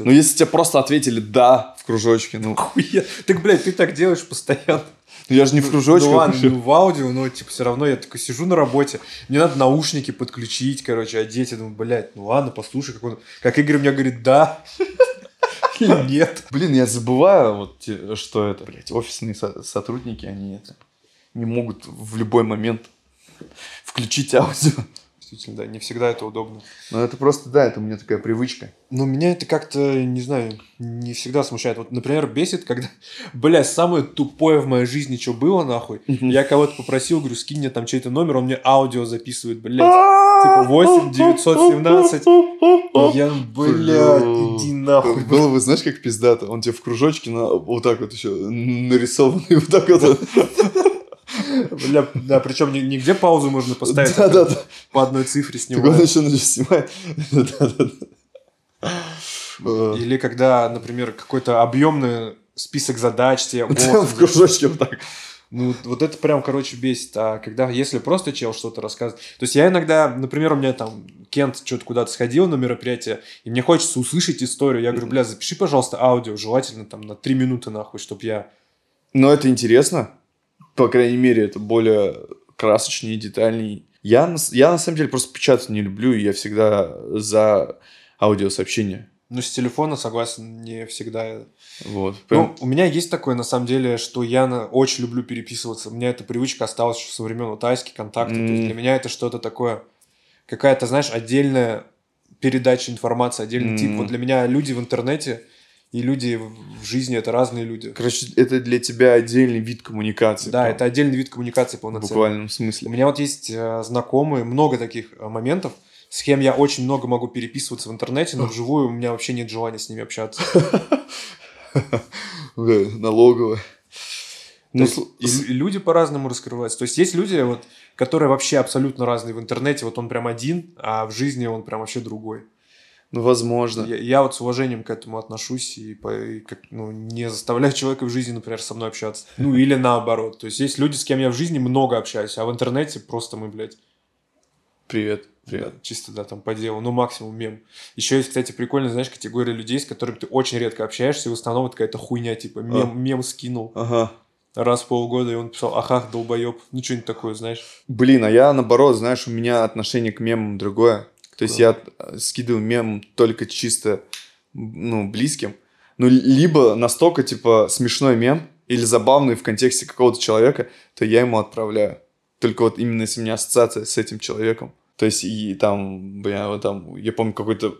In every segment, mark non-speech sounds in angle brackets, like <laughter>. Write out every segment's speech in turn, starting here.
Ну, если тебе просто ответили «да» в кружочке, ну... Хуя. Так, блядь, ты так делаешь постоянно. Ну, я же не в кружочках. Ну ладно, ну, в аудио, но типа все равно я такой сижу на работе, мне надо наушники подключить, короче, одеть, я думаю, блядь, ну ладно, послушай, как он, как Игорь мне говорит, да <laughs> или нет. Блин, я забываю, вот, что это, блядь, офисные со- сотрудники, они это не могут в любой момент включить аудио. Действительно, да, не всегда это удобно. Ну, это просто, да, это у меня такая привычка. Но меня это как-то, не знаю, не всегда смущает. Вот, например, бесит, когда, <laughs> блядь, самое тупое в моей жизни, что было, нахуй. Я кого-то попросил, говорю, скинь мне там чей-то номер, он мне аудио записывает, блядь. Типа 8 917. И Я, блядь, иди нахуй. Было бы, знаешь, как пиздато. Он тебе в кружочке на, вот так вот еще нарисованный, <laughs> вот так вот. <laughs> Бля, да, причем нигде паузу можно поставить. Да, да, да. По одной цифре Так он снимать. еще снимать. <laughs> Да, да, да. Э, Или когда, например, какой-то объемный список задач тебе <laughs> в кружочке вот так. Ну, вот это прям, короче, бесит. А когда, если просто чел что-то рассказывает... То есть я иногда, например, у меня там Кент что-то куда-то сходил на мероприятие, и мне хочется услышать историю. Я говорю, бля, запиши, пожалуйста, аудио, желательно там на три минуты, нахуй, чтобы я... Но это интересно. По крайней мере, это более красочнее, детальнее. Я, я на самом деле просто печатать не люблю, и я всегда за аудиосообщения. Ну, с телефона, согласен, не всегда... Вот. Прям- Ну, у меня есть такое, на самом деле, что я на- очень люблю переписываться. У меня эта привычка осталась со времен Утайски, контакта. То есть для меня это что-то такое... Какая-то, знаешь, отдельная передача информации, отдельный тип. М. Вот для меня люди в интернете и люди в в жизни это разные люди. Короче, это для тебя отдельный вид коммуникации. Да, прям, это отдельный вид коммуникации в полноценный. буквальном У смысле. меня вот есть э, знакомые, много таких э, моментов, с кем я очень много могу переписываться в интернете, но <laughs> вживую у меня вообще нет желания с ними общаться. <laughs> Да, налоговая. Ну, и люди по-разному раскрываются. То есть есть люди, вот, которые вообще абсолютно разные в интернете. Вот он прям один, а в жизни он прям вообще другой. Ну, возможно. Я, я вот с уважением к этому отношусь и, по- и как, ну, не заставляю человека в жизни, например, со мной общаться. Ну, или наоборот. То есть есть люди, с кем я в жизни много общаюсь, а в интернете просто мы, блядь, Привет. Привет. Да, чисто, да, там по делу. Ну, максимум мем. Еще есть, кстати, прикольная, знаешь, категория людей, с которыми ты очень редко общаешься, и в основном это какая-то хуйня, типа мем, А. мем скинул Ага. раз в полгода, и он писал, ахах, долбоеб. Ну, что-нибудь такое, знаешь. Блин, а я наоборот, знаешь, у меня отношение к мемам другое. То есть я э, скидываю мем только чисто, ну, близким. Ну, либо настолько, типа, смешной мем или забавный в контексте какого-то человека, то я ему отправляю. Только вот именно если у меня ассоциация с этим человеком. То есть и там, бля, вот там, я помню, какой-то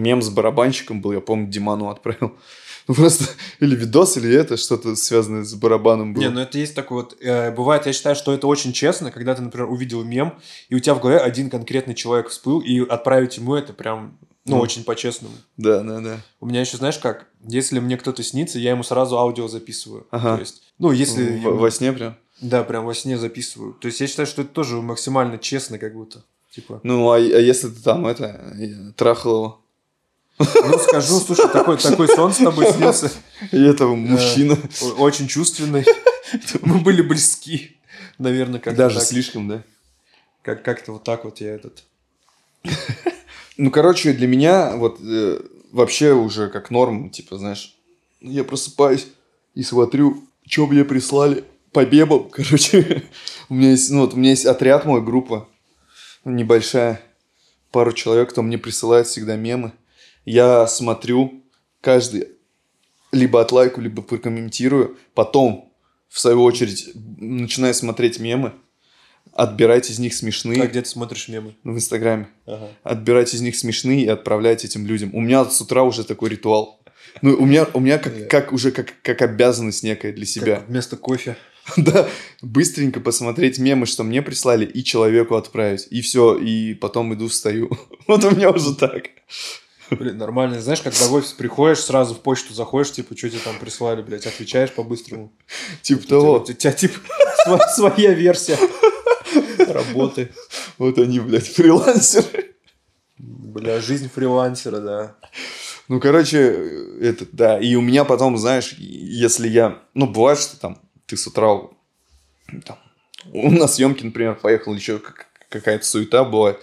мем с барабанщиком был, я помню, Диману отправил. Ну, <laughs> просто или видос, или это, что-то связанное с барабаном было. Не, ну это есть такой вот... э, бывает, я считаю, что это очень честно, когда ты, например, увидел мем, и у тебя в голове один конкретный человек всплыл, и отправить ему это прям, ну, Ну. очень по-честному. Да, да, да. У меня еще, знаешь как, если мне кто-то снится, я ему сразу аудио записываю. Ага. То есть, ну, если... В- ему- во сне прям. Да, прям во сне записываю. То есть я считаю, что это тоже максимально честно, как будто. Типа, Ну, а, а если ты там, это, э, трахал его, ну скажу, слушай, такой, такой сон с тобой снился, и этого мужчина, очень чувственный. Мы были близки, наверное, как даже так. слишком, да? Как- Как-то вот так вот я этот... Ну, короче, для меня вот э, вообще уже как норм, типа, знаешь, я просыпаюсь и смотрю, что мне прислали по бебам, <laughs> короче. у меня есть, ну, вот у меня есть отряд мой, группа небольшая, пару человек, кто мне присылает всегда мемы. Я смотрю каждый, либо отлайку, либо прокомментирую, потом, в свою очередь, начинаю смотреть мемы, отбирать из них смешные А где ты смотришь мемы? в Инстаграме Ага. отбирать из них смешные и отправлять этим людям. У меня с утра уже такой ритуал. Ну, у меня, у меня как, как уже как, как обязанность некая для себя. Как вместо кофе. <laughs> Да, быстренько посмотреть мемы, что мне прислали, и человеку отправить. И все, и потом иду встаю. <laughs> Вот у меня уже так. Блин, нормально. Знаешь, когда в офис приходишь, сразу в почту заходишь, типа, что тебе там прислали, блядь, отвечаешь по-быстрому. Типа того. У тебя, типа, своя версия работы. Вот они, блядь, фрилансеры. Бля, жизнь фрилансера, да. Ну, короче, это, да. И у меня потом, знаешь, если я... Ну, бывает, что там ты с утра... Там, у нас съемки, например, поехал еще какая-то суета бывает.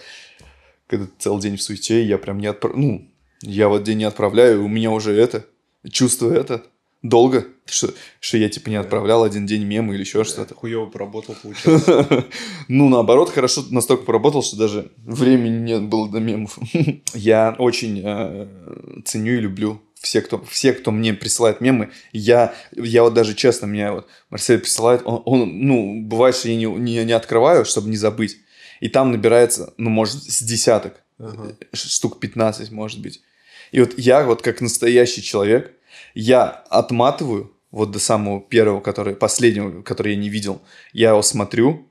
Когда целый день в суете, я прям не отправ... Ну, Я вот день не отправляю, у меня уже это, чувство это, долго, что, что я типа не отправлял один день мемы или еще что-то. Хуево поработал, <laughs> получается. Ну, наоборот, хорошо настолько поработал, что даже времени нет было до мемов. <laughs> Я очень э, ценю и люблю все, кто, все, кто мне присылает мемы, я, я вот даже честно, мне вот Марсель присылает, он, он ну, бывает, что я не, не, не открываю, чтобы не забыть, и там набирается, ну, может, с десяток, ага. штук 15, может быть. И вот я вот как настоящий человек, я отматываю вот до самого первого, который, последнего, который я не видел, я его смотрю,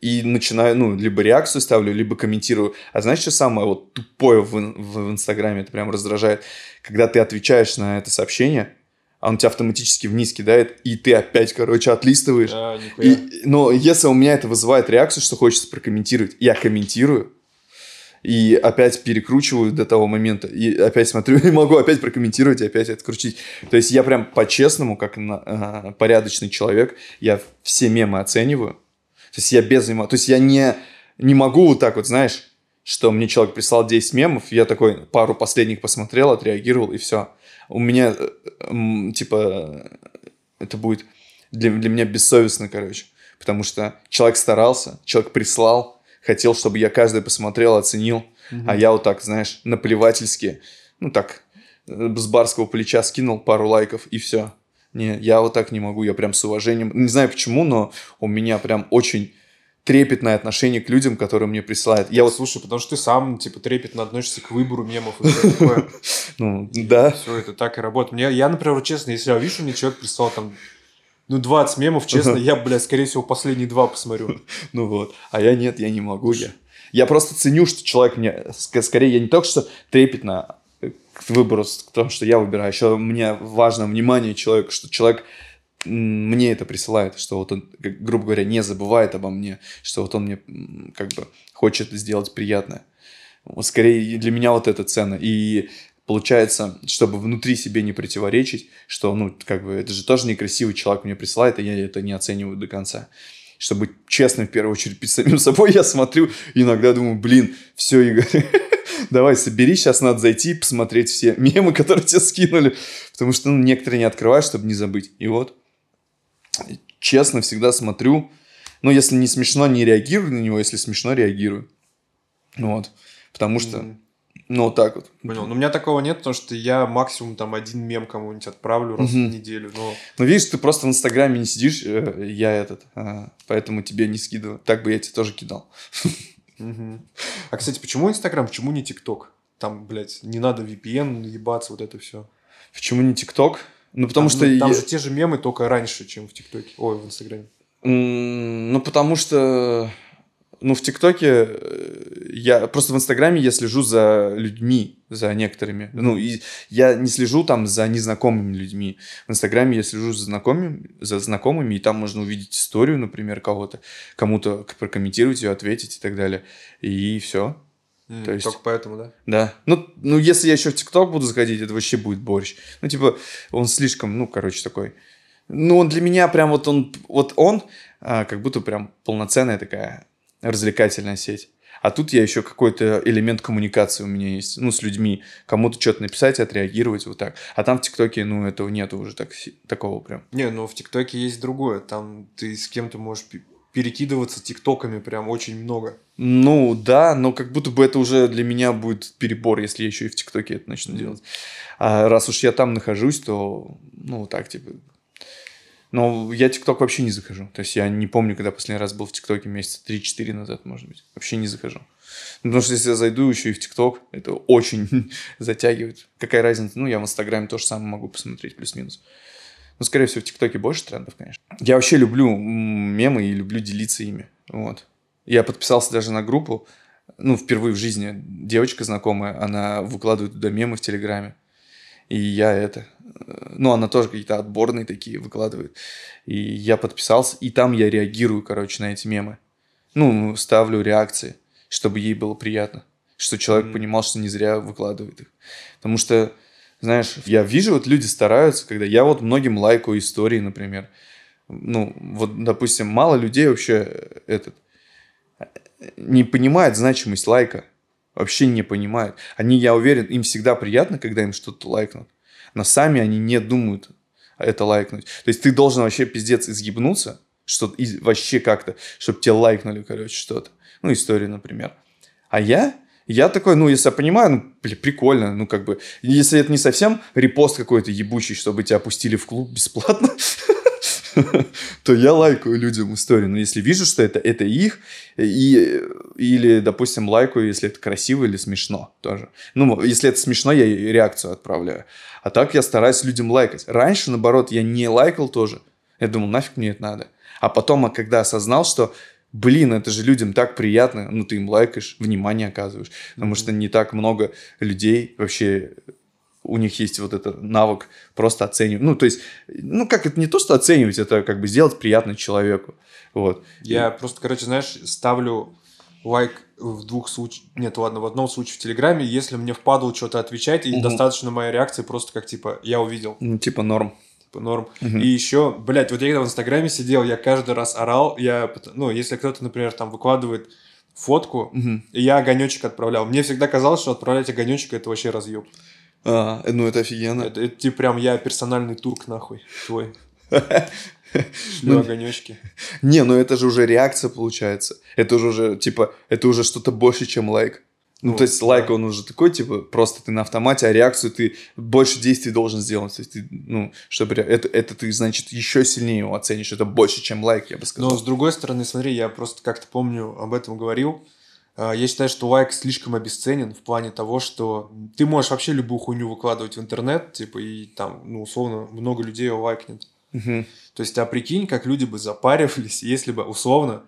и начинаю, ну, либо реакцию ставлю, либо комментирую. А знаешь, что самое вот тупое в, в, в Инстаграме, это прям раздражает? Когда ты отвечаешь на это сообщение, а он тебя автоматически вниз кидает, и ты опять, короче, отлистываешь. А, и, но если у меня это вызывает реакцию, что хочется прокомментировать, я комментирую, и опять перекручиваю до того момента, и опять смотрю, <laughs> и могу опять прокомментировать, и опять открутить. То есть я прям по-честному, как на, э, порядочный человек, я все мемы оцениваю. То есть я без взаимо... То есть я не, не могу вот так вот, знаешь, что мне человек прислал 10 мемов, я такой пару последних посмотрел, отреагировал, и все. У меня, э, типа, это будет для, для меня бессовестно, короче. Потому что человек старался, человек прислал, хотел, чтобы я каждый посмотрел, оценил. Угу. А я вот так, знаешь, наплевательски, ну так, э, с барского плеча скинул пару лайков и все. Не, я вот так не могу, я прям с уважением. Не знаю почему, но у меня прям очень трепетное отношение к людям, которые мне присылают. Я вот... Слушай, потому что ты сам, типа, трепетно относишься к выбору мемов и такое. <laughs> Ну, да. Все это так и работает. Мне, я, например, честно, если я вижу, мне человек прислал там ну, 20 мемов, честно, <laughs> я, блядь, скорее всего, последние два посмотрю. <laughs> Ну вот. А я нет, я не могу. Я, я просто ценю, что человек мне... Скорее, я не только что трепетно к выбору, к тому, что я выбираю, еще мне важно внимание человека, что человек мне это присылает, что вот он, грубо говоря, не забывает обо мне, что вот он мне как бы хочет сделать приятное. Скорее, для меня вот это ценно. И получается, чтобы внутри себе не противоречить, что, ну, как бы, это же тоже некрасивый человек мне присылает, а я это не оцениваю до конца. Чтобы честно, в первую очередь, перед самим собой, <laughs> я смотрю, иногда думаю, блин, все, Игорь, <laughs> давай собери, сейчас надо зайти и посмотреть все мемы, которые тебе скинули, потому что, ну, некоторые не открываешь, чтобы не забыть. И вот, честно, всегда смотрю, ну, если не смешно, не реагирую на него, если смешно, реагирую. Вот. Потому что mm-hmm. Ну, вот так вот. Понял. Но у меня такого нет, потому что я максимум там один мем кому-нибудь отправлю раз угу. в неделю. Но... Ну, видишь, ты просто в Инстаграме не сидишь, э, я этот, а, поэтому тебе не скидываю. Так бы я тебе тоже кидал. Угу. А, кстати, почему Инстаграм, почему не ТикТок? Там, блядь, не надо VPN ебаться, вот это все. Почему не ТикТок? Ну, потому там, что... Ну, там я... же те же мемы, только раньше, чем в ТикТоке. Ой, в Инстаграме. Ну, потому что ну, в ТикТоке э, я просто в Инстаграме я слежу за людьми, за некоторыми. Ну, и я не слежу там за незнакомыми людьми. В Инстаграме я слежу за знакомыми, за знакомыми, и там можно увидеть историю, например, кого-то, кому-то прокомментировать ее, ответить и так далее. И все. Mm, То есть, только поэтому, да? Да. Ну, ну, если я еще в ТикТок буду заходить, это вообще будет борщ. Ну, типа, он слишком, ну, короче, такой. Ну, он для меня прям вот он, вот он, а, как будто прям полноценная такая развлекательная сеть. А тут я еще какой-то элемент коммуникации у меня есть, ну, с людьми. Кому-то что-то написать, отреагировать вот так. А там в ТикТоке, ну, этого нету уже так, такого прям. Не, ну, в ТикТоке есть другое. Там ты с кем-то можешь перекидываться ТикТоками прям очень много. Ну, да, но как будто бы это уже для меня будет перебор, если я еще и в ТикТоке это начну mm-hmm. делать. А раз уж я там нахожусь, то, ну, так, типа, но я ТикТок вообще не захожу. То есть я не помню, когда последний раз был в ТикТоке, месяца 3-4 назад, может быть. Вообще не захожу. Потому что если я зайду еще и в ТикТок, это очень <laughs> затягивает. Какая разница? Ну, я в Инстаграме тоже самое могу посмотреть, плюс-минус. Но, скорее всего, в ТикТоке больше трендов, конечно. Я вообще люблю мемы и люблю делиться ими. Вот. Я подписался даже на группу, ну, впервые в жизни девочка знакомая, она выкладывает туда мемы в Телеграме. И я это... Э, ну, она тоже какие-то отборные такие выкладывает. И я подписался, и там я реагирую, короче, на эти мемы. Ну, ставлю реакции, чтобы ей было приятно. Что человек mm-hmm. понимал, что не зря выкладывает их. Потому что, знаешь, я вижу, вот люди стараются, когда я вот многим лайкаю истории, например. Ну, вот, допустим, мало людей вообще э, этот не понимает значимость лайка. Вообще не понимают. Они, я уверен, им всегда приятно, когда им что-то лайкнут. Но сами они не думают это лайкнуть. То есть ты должен вообще пиздец изъебнуться, что и вообще как-то, чтобы тебе лайкнули, короче, что-то. Ну, историю, например. А я, я такой, ну, если я понимаю, ну, блин, прикольно, ну, как бы, если это не совсем репост какой-то ебучий, чтобы тебя опустили в клуб бесплатно, <laughs> <laughs> то я лайкаю людям историю. Но если вижу, что это, это их, и, или, допустим, лайкаю, если это красиво или смешно тоже. Ну, если это смешно, я реакцию отправляю. А так я стараюсь людям лайкать. Раньше, наоборот, я не лайкал тоже. Я думал, нафиг мне это надо. А потом, а когда осознал, что блин, это же людям так приятно, ну, ты им лайкаешь, внимание оказываешь, потому что не так много людей вообще у них есть вот этот навык просто оценивать. Ну, то есть, ну, как это не то, что оценивать, это как бы сделать приятно человеку. Вот. Я И... просто, короче, знаешь, ставлю лайк в двух случаях, нет, ладно, в одном случае в Телеграме, если мне впадло что-то отвечать, и угу. достаточно моей реакции просто как, типа, я увидел. Ну, типа норм. Типа норм. Угу. И еще, блядь, вот я когда в Инстаграме сидел, я каждый раз орал, я, ну, если кто-то, например, там выкладывает фотку, угу. и я огонечек отправлял. Мне всегда казалось, что отправлять огонечек это вообще разъеб. А, ну это офигенно. Это, это типа прям я персональный турк нахуй твой. <laughs> Шлю ну, огонечки. Не, ну это же уже реакция получается. Это уже, уже типа, это уже что-то больше, чем лайк. Ну, ну то есть лайк, он уже такой, типа, просто ты на автомате, а реакцию ты больше действий должен сделать. То есть ты, ну, чтобы это, это ты, значит, еще сильнее его оценишь. Это больше, чем лайк, я бы сказал. Но с другой стороны, смотри, я просто как-то помню, об этом говорил. А, я считаю, что лайк слишком обесценен в плане того, что ты можешь вообще любую хуйню выкладывать в интернет, типа, и там, ну, условно, много людей его лайкнет. Угу. То есть, а прикинь, как люди бы запаривались, <laughs> если бы, условно,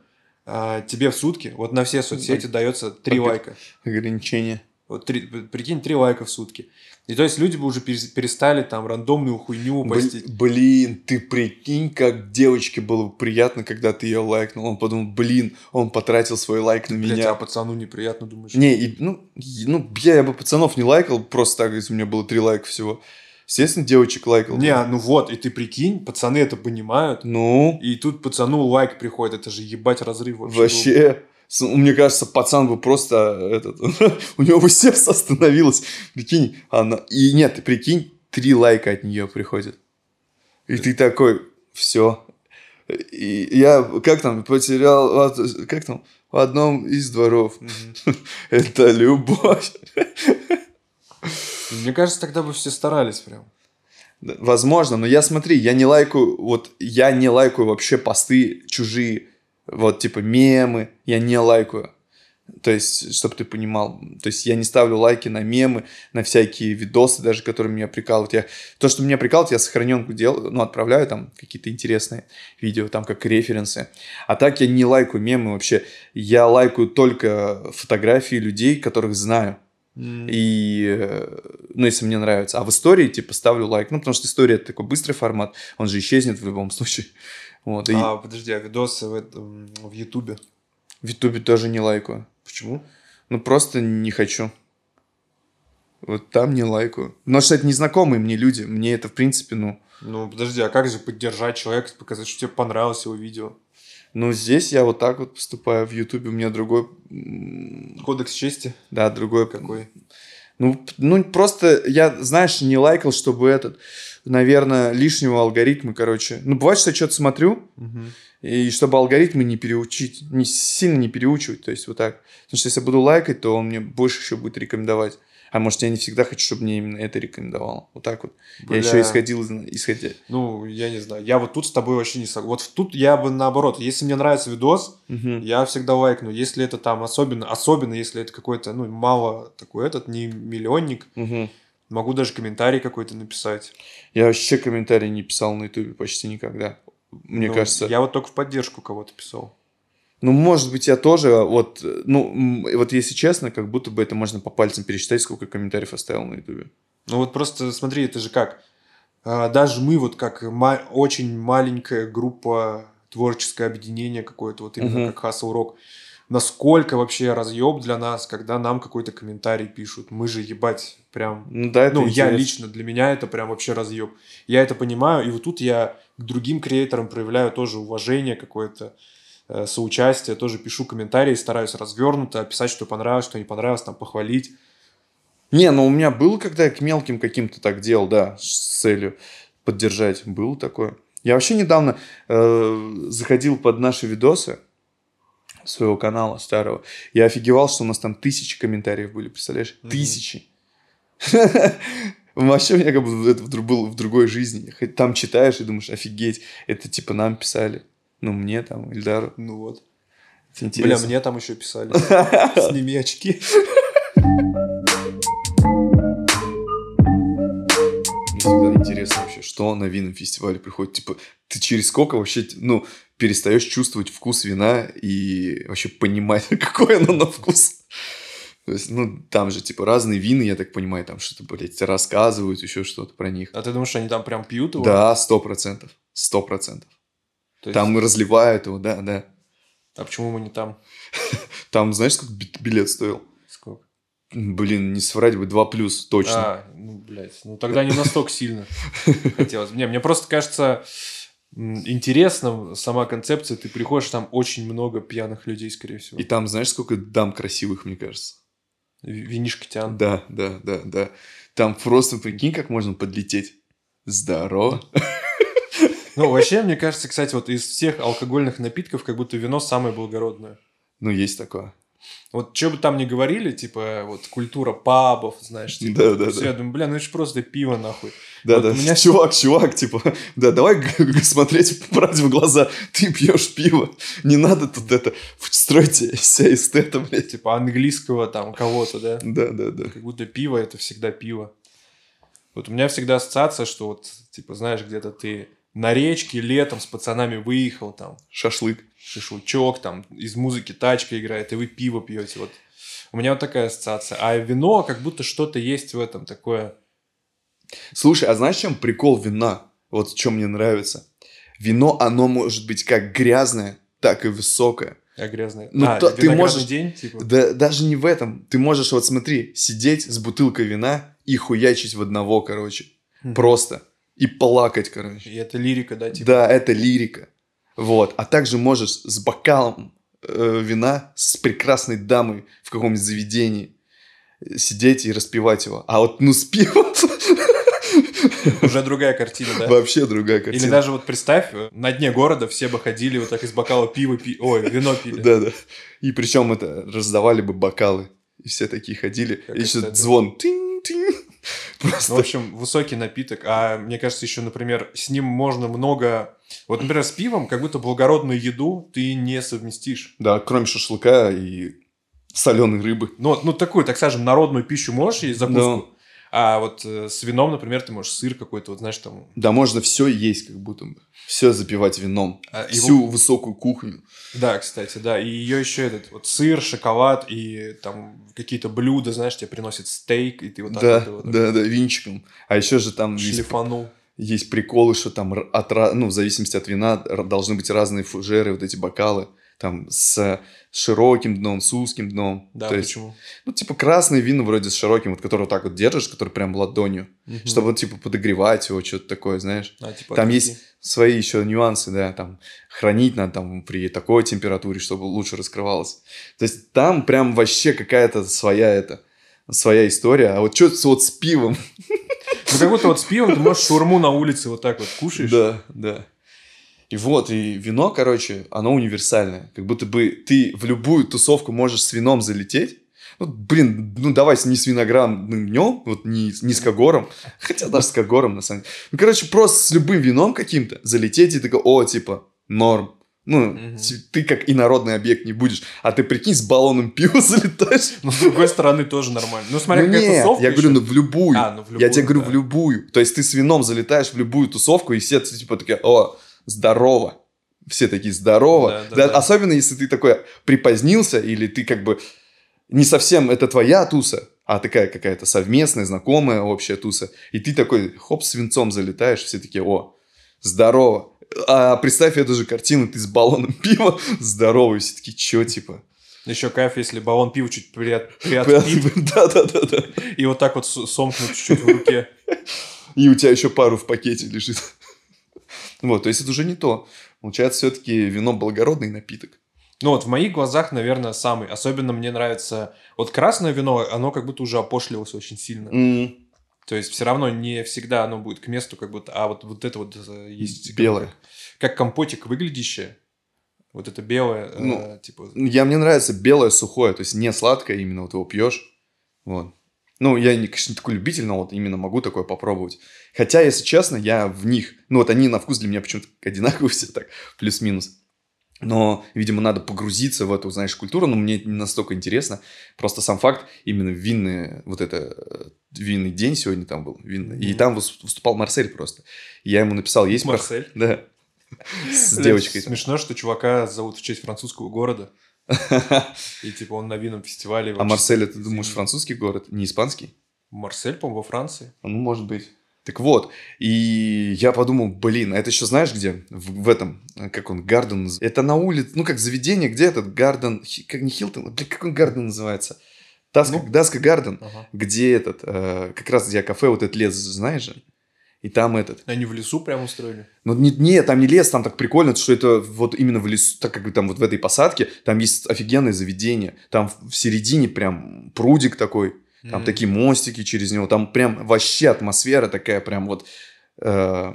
а, тебе в сутки, вот на все соцсети дается три лайка. Ограничение. Вот три, прикинь, три лайка в сутки. И то есть люди бы уже перестали там рандомную хуйню постить. Блин, ты прикинь, как девочке было приятно, когда ты ее лайкнул. Он подумал, блин, он потратил свой лайк на Блядь, меня. а пацану неприятно, думаешь? Не, и, ну, ну я, я бы пацанов не лайкал, просто так, если у меня было три лайка всего. Естественно, девочек лайкал. Не, ну вот, и ты прикинь, пацаны это понимают. Ну? И тут пацану лайк приходит, это же ебать разрыв вообще. Вообще. Мне кажется, пацан бы просто этот, <laughs> у него бы сердце остановилось. Прикинь, она. И нет, ты прикинь, три лайка от нее приходит. И ты такой, все. И я, как там, потерял, как там, в одном из дворов. <laughs> Это любовь. Мне кажется, тогда бы все старались прям. Возможно, но я смотри, я не лайкаю, вот я не лайкаю вообще посты чужие вот, типа, мемы я не лайкаю. То есть, чтобы ты понимал, то есть я не ставлю лайки на мемы, на всякие видосы, даже которые меня прикалывают. Я, то, что меня прикалывает, я сохраненку делаю, ну, отправляю там какие-то интересные видео, там как референсы. А так я не лайкаю мемы вообще. Я лайкаю только фотографии людей, которых знаю. Mm. И, ну, если мне нравится. А в истории, типа, ставлю лайк. Ну, потому что история это такой быстрый формат, он же исчезнет в любом случае. Вот, и... А, подожди, а видосы в, этом, в Ютубе? В Ютубе тоже не лайкаю. Почему? Ну, просто не хочу. Вот там не лайкаю. Потому что это незнакомые мне люди. Мне это, в принципе, ну... Ну, подожди, а как же поддержать человека, показать, что тебе понравилось его видео? Ну, здесь я вот так вот поступаю. В Ютубе у меня другой... Кодекс чести? Да, другой. Какой? Ну, ну, просто я, знаешь, не лайкал, чтобы этот наверное, лишнего алгоритма, короче. Ну, бывает, что я что-то смотрю, угу. и чтобы алгоритмы не переучить, не сильно не переучивать, то есть вот так. Потому что если я буду лайкать, то он мне больше еще будет рекомендовать. А может, я не всегда хочу, чтобы мне именно это рекомендовал. Вот так вот. Бля. Я еще исходил, исходя. Ну, я не знаю. Я вот тут с тобой вообще не согласен. Вот тут я бы наоборот. Если мне нравится видос, угу. я всегда лайкну. Если это там особенно, особенно если это какой-то, ну, мало такой этот, не миллионник, угу Могу даже комментарий какой-то написать. Я вообще комментарий не писал на Ютубе почти никогда. Мне ну, кажется. Я вот только в поддержку кого-то писал. Ну, может быть, я тоже, вот, ну, вот если честно, как будто бы это можно по пальцам пересчитать, сколько комментариев оставил на Ютубе. Ну, вот просто смотри, это же как, а, даже мы вот как ма- очень маленькая группа, творческое объединение какое-то, вот именно uh-huh. как Hustle Rock, насколько вообще разъеб для нас, когда нам какой-то комментарий пишут. Мы же ебать прям... Ну, да, это ну я лично, для меня это прям вообще разъеб. Я это понимаю, и вот тут я к другим креаторам проявляю тоже уважение какое-то. э, соучастие, тоже пишу комментарии, стараюсь развернуто описать, что понравилось, что не понравилось, там похвалить. Не, ну у меня было, когда я к мелким каким-то так делал, да, с целью поддержать. Было такое. Я вообще недавно э, заходил под наши видосы своего канала старого. Я офигевал, что у нас там тысячи комментариев были, представляешь? Мгм. Тысячи. <laughs> Вообще, у меня как бы это было в другой жизни. Там читаешь и думаешь, офигеть, это типа нам писали. Ну, мне там, Ильдару. Ну вот. Бля, мне там еще писали. <laughs> Сними очки. Интересно вообще, что на винном фестивале приходит. Типа, ты через сколько вообще, ну, перестаешь чувствовать вкус вина и вообще понимать, <laughs> какой оно на вкус. То есть, ну, там же, типа, разные вины, я так понимаю, там что-то, блядь, рассказывают, еще что-то про них. А ты думаешь, они там прям пьют его? Да, сто процентов. Сто процентов. Там разливают его, да, да. А почему мы не там? <laughs> Там, знаешь, сколько би- билет стоил? Блин, не соврать бы, 2 плюс, точно. А, ну, блядь, ну тогда не настолько сильно хотелось. Не, мне просто кажется интересно сама концепция. Ты приходишь, там очень много пьяных людей, скорее всего. И там, знаешь, сколько дам красивых, мне кажется. Ви- Винишко тян. Да, да, да, да. Там просто, прикинь, как можно подлететь. Здорово. Ну, вообще, мне кажется, кстати, вот из всех алкогольных напитков, как будто вино самое благородное. Ну, есть такое. Вот что бы там ни говорили, типа, вот культура пабов, знаешь, типа, Да, да, да. я думаю, бля, ну это же просто пиво, нахуй. Да, Вот да. меня- Чувак, чувак, типа, да, давай смотреть правде в глаза. Ты пьешь пиво. Не надо тут это строить себя эстета, блядь. Типа английского там кого-то, да? Да, да, да. Как будто пиво это всегда пиво. Вот у меня всегда ассоциация, что вот, типа, знаешь, где-то ты на речке летом с пацанами выехал, там, Шашлык. Шашлычок, там, из музыки тачка играет, и вы пиво пьете. Вот у меня вот такая ассоциация. А вино, как будто что-то есть в этом такое. Слушай, а знаешь, чем прикол вина? Вот в чем мне нравится. Вино, оно может быть как грязное, так и высокое. А грязное. Ну, а, то ты можешь- день, типа. Да даже не в этом. Ты можешь, вот смотри, сидеть с бутылкой вина и хуячить в одного, короче. Мгм. Просто. И плакать, короче. И это лирика, да, типа. Да, это лирика. Вот. А также можешь с бокалом э, вина с прекрасной дамой в каком-нибудь заведении э, сидеть и распивать его. А вот, ну, с пивом <laughs> Уже другая картина, да? вообще другая картина. Или даже вот представь, э, на дне города все бы ходили вот так из бокала пива пи... Ой, вино пили. Да, да. И причем это раздавали бы бокалы. И все такие ходили. Как и еще звон. Тинь-тинь. Просто. Ну, в общем, высокий напиток. А мне кажется, еще, например, с ним можно много... Вот, например, с пивом как будто благородную еду ты не совместишь. Да, кроме шашлыка и соленой рыбы. Ну, вот, ну такую, так скажем, народную пищу можешь есть, закуску. А вот э, с вином, например, ты можешь сыр какой-то, вот знаешь, там... Да, можно все есть, как будто бы. Все запивать вином. а, его- Всю высокую кухню. Да, кстати, да. И ее еще этот вот сыр, шоколад и там какие-то блюда, знаешь, тебе приносят стейк, и ты вот так да, вот его так да, да, винчиком. А еще же там шлифанул. есть приколы, что там от, ну, в зависимости от вина должны быть разные фужеры, вот эти бокалы. Там с широким дном, с узким дном. Да, То есть, почему? ну, типа красный вино вроде с широким, вот который вот так вот держишь, который прям ладонью. Мгм. Чтобы, типа, подогревать его, что-то такое, знаешь. А, типа, Там есть свои еще нюансы, да, там хранить надо там при такой температуре, чтобы лучше раскрывалось. То есть там прям вообще какая-то своя это, своя история. А вот что вот с пивом? Ну, как будто вот с пивом ты можешь шурму на улице вот так вот кушаешь. Да, да. И вот, и вино, короче, оно универсальное. Как будто бы ты в любую тусовку можешь с вином залететь. Ну, блин, ну давай не с виноградным днем, вот не, не с когором, хотя даже с когором, на самом деле. Ну, короче, просто с любым вином каким-то залететь и такой, о, типа, норм. Ну, ти- ты как инородный объект не будешь, а ты прикинь, с баллоном <laughs> пива залетаешь. Но с другой стороны тоже нормально. Ну, смотря ну, какая нет, тусовка я говорю, ещё. ну в любую. А, ну, в я любую, тебе говорю, да. в любую. То есть ты с вином залетаешь в любую тусовку, и все типа такие, о, здорово. Все такие, здорово. Да, да, Да, да. Особенно, если ты такой припозднился, или ты как бы не совсем это твоя туса, а такая какая-то совместная, знакомая общая туса. И ты такой, хоп, с винцом залетаешь, все такие, о, здорово. А представь эту же картину, ты с баллоном <laughs> пива, здорово, и все такие, чё, типа? Еще кайф, если баллон пива чуть приот- приотпит, <laughs> Да-да-да-да. и вот так вот с- сомкнуть чуть-чуть в руке. И у тебя еще пару в пакете лежит. Вот, то есть это уже не то. Получается, все-таки вино благородный напиток. Ну вот в моих глазах, наверное, самый. Особенно мне нравится... Вот красное вино, оно как будто уже опошлилось очень сильно. М, То есть все равно не всегда оно будет к месту, как будто... А вот, вот это вот э, есть... как- Белое. Как, компотик выглядящее. Вот это белое, э, Ну, типа... Я, мне нравится белое сухое, то есть не сладкое, именно вот его пьешь. Вот. Ну, я, не, конечно, не такой любитель, но вот именно могу такое попробовать. Хотя, если честно, я в них... Ну, вот они на вкус для меня почему-то одинаковые <laughs> все так, плюс-минус. Но, видимо, надо погрузиться в эту, знаешь, культуру, но мне не настолько интересно. Просто сам факт, именно винный, вот это, э, винный день сегодня там был, винный, и Мгм. там выс- выступал Марсель просто. Я ему написал, есть... Марсель. <laughs> Да. С девочкой. Смешно, что чувака зовут в честь французского города. <laughs> И типа он на винном фестивале. А Марсель, это, думаешь, французский город, не испанский? Марсель, по-моему, во Франции. Ну, может быть. Так вот, и я подумал, блин, а это еще знаешь где? В, в этом, э, как он, Гарден. Это на улице, ну, как заведение, где этот Гарден, как не Хилтон, блин, как он Гарден называется? Таска, Ну. Даска Гарден, Ага. где этот, э, как раз где кафе, вот этот лес, знаешь же? И там этот. Они в лесу прям устроили. Ну, не, не, там не лес, там так прикольно, что это вот именно в лесу, так как там вот в этой посадке, там есть офигенное заведение. Там в середине прям прудик такой, там М. такие мостики через него, там прям вообще атмосфера такая прям вот э,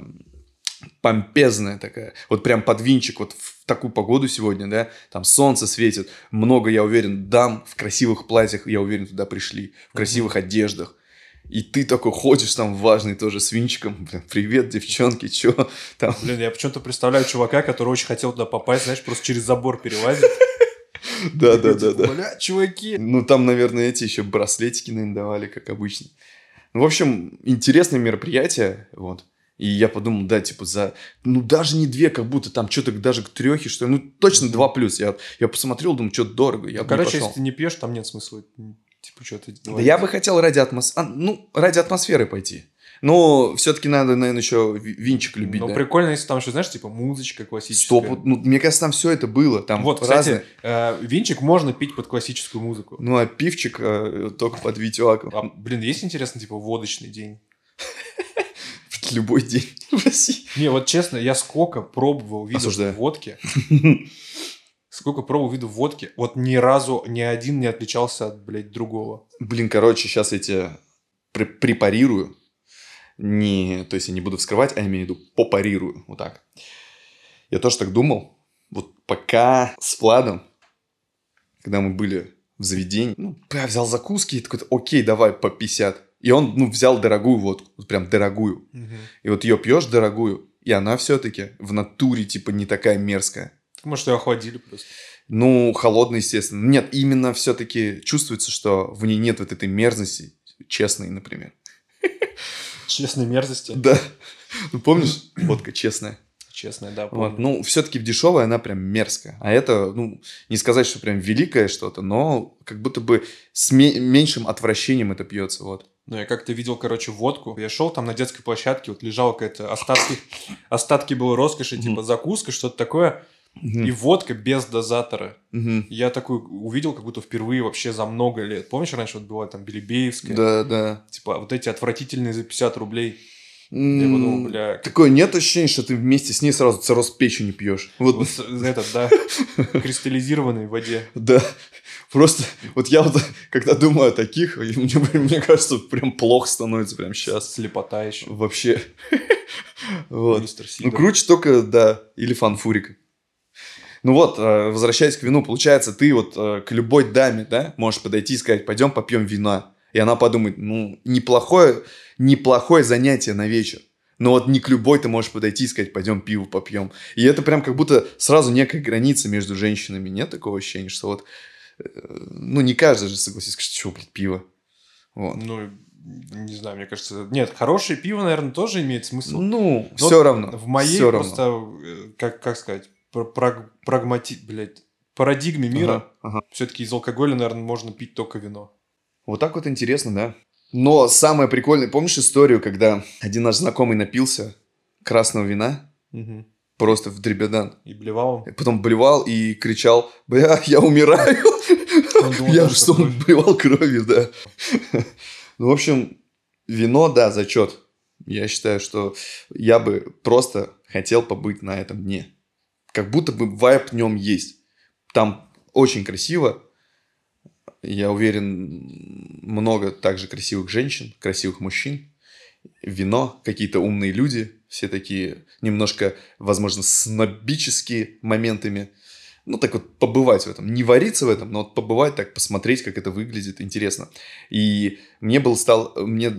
помпезная такая. Вот прям под винчик вот в такую погоду сегодня, да, там солнце светит, много, я уверен, дам в красивых платьях, я уверен, туда пришли, в красивых одеждах. И ты такой ходишь там важный тоже с винчиком. Блин, привет, девчонки, чё там? Блин, я почему-то представляю чувака, который очень хотел туда попасть, знаешь, просто через забор перелазит. <laughs> Да, да, да, типа, да. Бля, чуваки. Ну, там, наверное, эти еще браслетики, наверное, давали, как обычно. Ну, в общем, интересное мероприятие, вот. И я подумал, да, типа, за, ну, даже не две, как будто там что-то даже к трехе, что ли. Ну, точно два плюс. Я, я посмотрел, думаю, что-то дорого, я Ну, короче, пошел. если ты не пьешь, там нет смысла. Типа, что ты Да я бы хотел ради, атмос... а, ну, ради атмосферы пойти. Но все-таки надо, наверное, еще ви- винчик любить, Ну, да. прикольно, если там еще, знаешь, типа музычка классическая. Стоп, ну, мне кажется, там все это было. Там Вот, разное. кстати, э, винчик можно пить под классическую музыку. Ну, а пивчик э, только под Витюаку. А, блин, есть интересно, типа, водочный день? <laughs> Любой день <laughs> в России. Не, вот честно, я сколько пробовал видов водки, <laughs> сколько пробовал видов водки, вот ни разу ни один не отличался от, блядь, другого. Блин, короче, сейчас я тебя пре- препарирую. Не, то есть я не буду вскрывать, а я имею в виду попарирую. Вот так. Я тоже так думал. Вот пока с Владом, когда мы были в заведении, ну, я взял закуски и такой, окей, давай по 50. И он, ну, взял дорогую водку, вот прям дорогую. И вот ее пьешь дорогую, и она все-таки в натуре, типа, не такая мерзкая. Может, ее охладили просто. Ну, холодный, естественно. Нет, именно все-таки чувствуется, что в ней нет вот этой мерзости, честной, например. Честной мерзости. Да. Ну, помнишь, водка честная? Честная, да, Вот. помню. Ну, все-таки в дешевой она прям мерзкая. А это, ну, не сказать, что прям великое что-то, но как будто бы с ме- меньшим отвращением это пьется. Вот. Ну, я как-то видел, короче, водку. Я шел там на детской площадке, вот лежала какая-то остатки, остатки было роскоши, типа закуска, что-то такое. И водка без дозатора. Мгм. Я такой увидел, как будто впервые вообще за много лет. Помнишь, раньше вот была там Белебеевская? Да, да. Типа вот эти отвратительные за 50 рублей. Я подумал, бля, Такое нет ощущения, что ты вместе с ней сразу цирроз печени пьешь. Вот, вот этот, да, <laughs> кристаллизированный в воде. Да, просто вот я вот, когда думаю о таких, мне, мне кажется, прям плохо становится прям сейчас. Слепота еще. Вообще. <laughs> Вот. Ну, круче только, да, или фанфурик. Ну вот, э, возвращаясь к вину, получается, ты вот э, к любой даме, да, можешь подойти и сказать, пойдем попьем вина. И она подумает, ну, неплохое, неплохое занятие на вечер. Но вот не к любой ты можешь подойти и сказать, пойдем пиво попьем. И это прям как будто сразу некая граница между женщинами. Нет такого ощущения, что вот, э, ну, не каждый же согласится, что, блядь, пиво. Вот. Ну, не знаю, мне кажется... Нет, хорошее пиво, наверное, тоже имеет смысл. Ну, Но все равно. В моей равно. просто, э, как, как сказать, праг- прагмати... блядь, парадигме мира, Ага, ага. все-таки из алкоголя, наверное, можно пить только вино. Вот так вот интересно, да? Но самое прикольное, помнишь историю, когда один наш знакомый напился красного вина, Мгм. просто в дребедан, И блевал. потом блевал и кричал, бля, я умираю. Думал, Я же что он блевал кровью, да. Ну, в общем, вино, да, зачет. Я считаю, что я бы просто хотел побыть на этом дне. Как будто бы вайп в нем есть. Там очень красиво. Я уверен, много также красивых женщин, красивых мужчин. Вино, какие-то умные люди, все такие немножко, возможно, снобические моментами ну, так вот, побывать в этом. Не вариться в этом, но вот побывать так, посмотреть, как это выглядит, интересно. И мне было стал, мне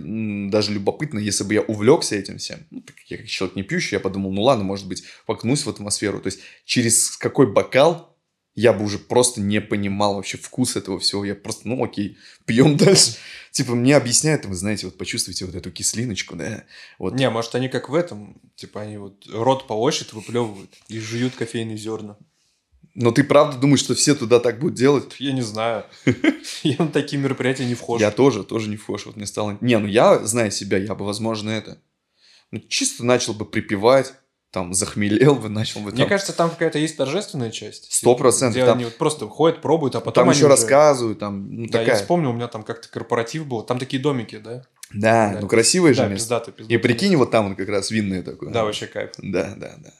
даже любопытно, если бы я увлекся этим всем, ну, так я как человек не пьющий, я подумал, ну ладно, может быть, покнусь в атмосферу. То есть, через какой бокал я бы уже просто не понимал вообще вкус этого всего. Я просто, ну окей, пьем <laughs> дальше. Типа, мне объясняют, вы знаете, вот почувствуйте вот эту кислиночку, да. Вот. Не, может, они как в этом, типа, они вот рот полощут, выплевывают и жуют кофейные зерна. Но ты правда думаешь, что все туда так будут делать? Я не знаю. <laughs> Я на такие мероприятия не вхожу. Я тоже, тоже не вхож. Вот мне стало... Не, ну я, зная себя, я бы, возможно, это... Ну, чисто начал бы припевать, там, захмелел бы, начал бы... Мне там... кажется, там какая-то есть торжественная часть. Сто процентов. Где там... они вот просто ходят, пробуют, а потом Там еще уже... рассказывают, там, ну, Да, такая... я вспомнил, у меня там как-то корпоратив был. Там такие домики, да? Да, Да. ну красивое же Да, место. пиздато, пиздато. И прикинь, вот там вот как раз винное такое. Да, вообще кайф. Да, да, да.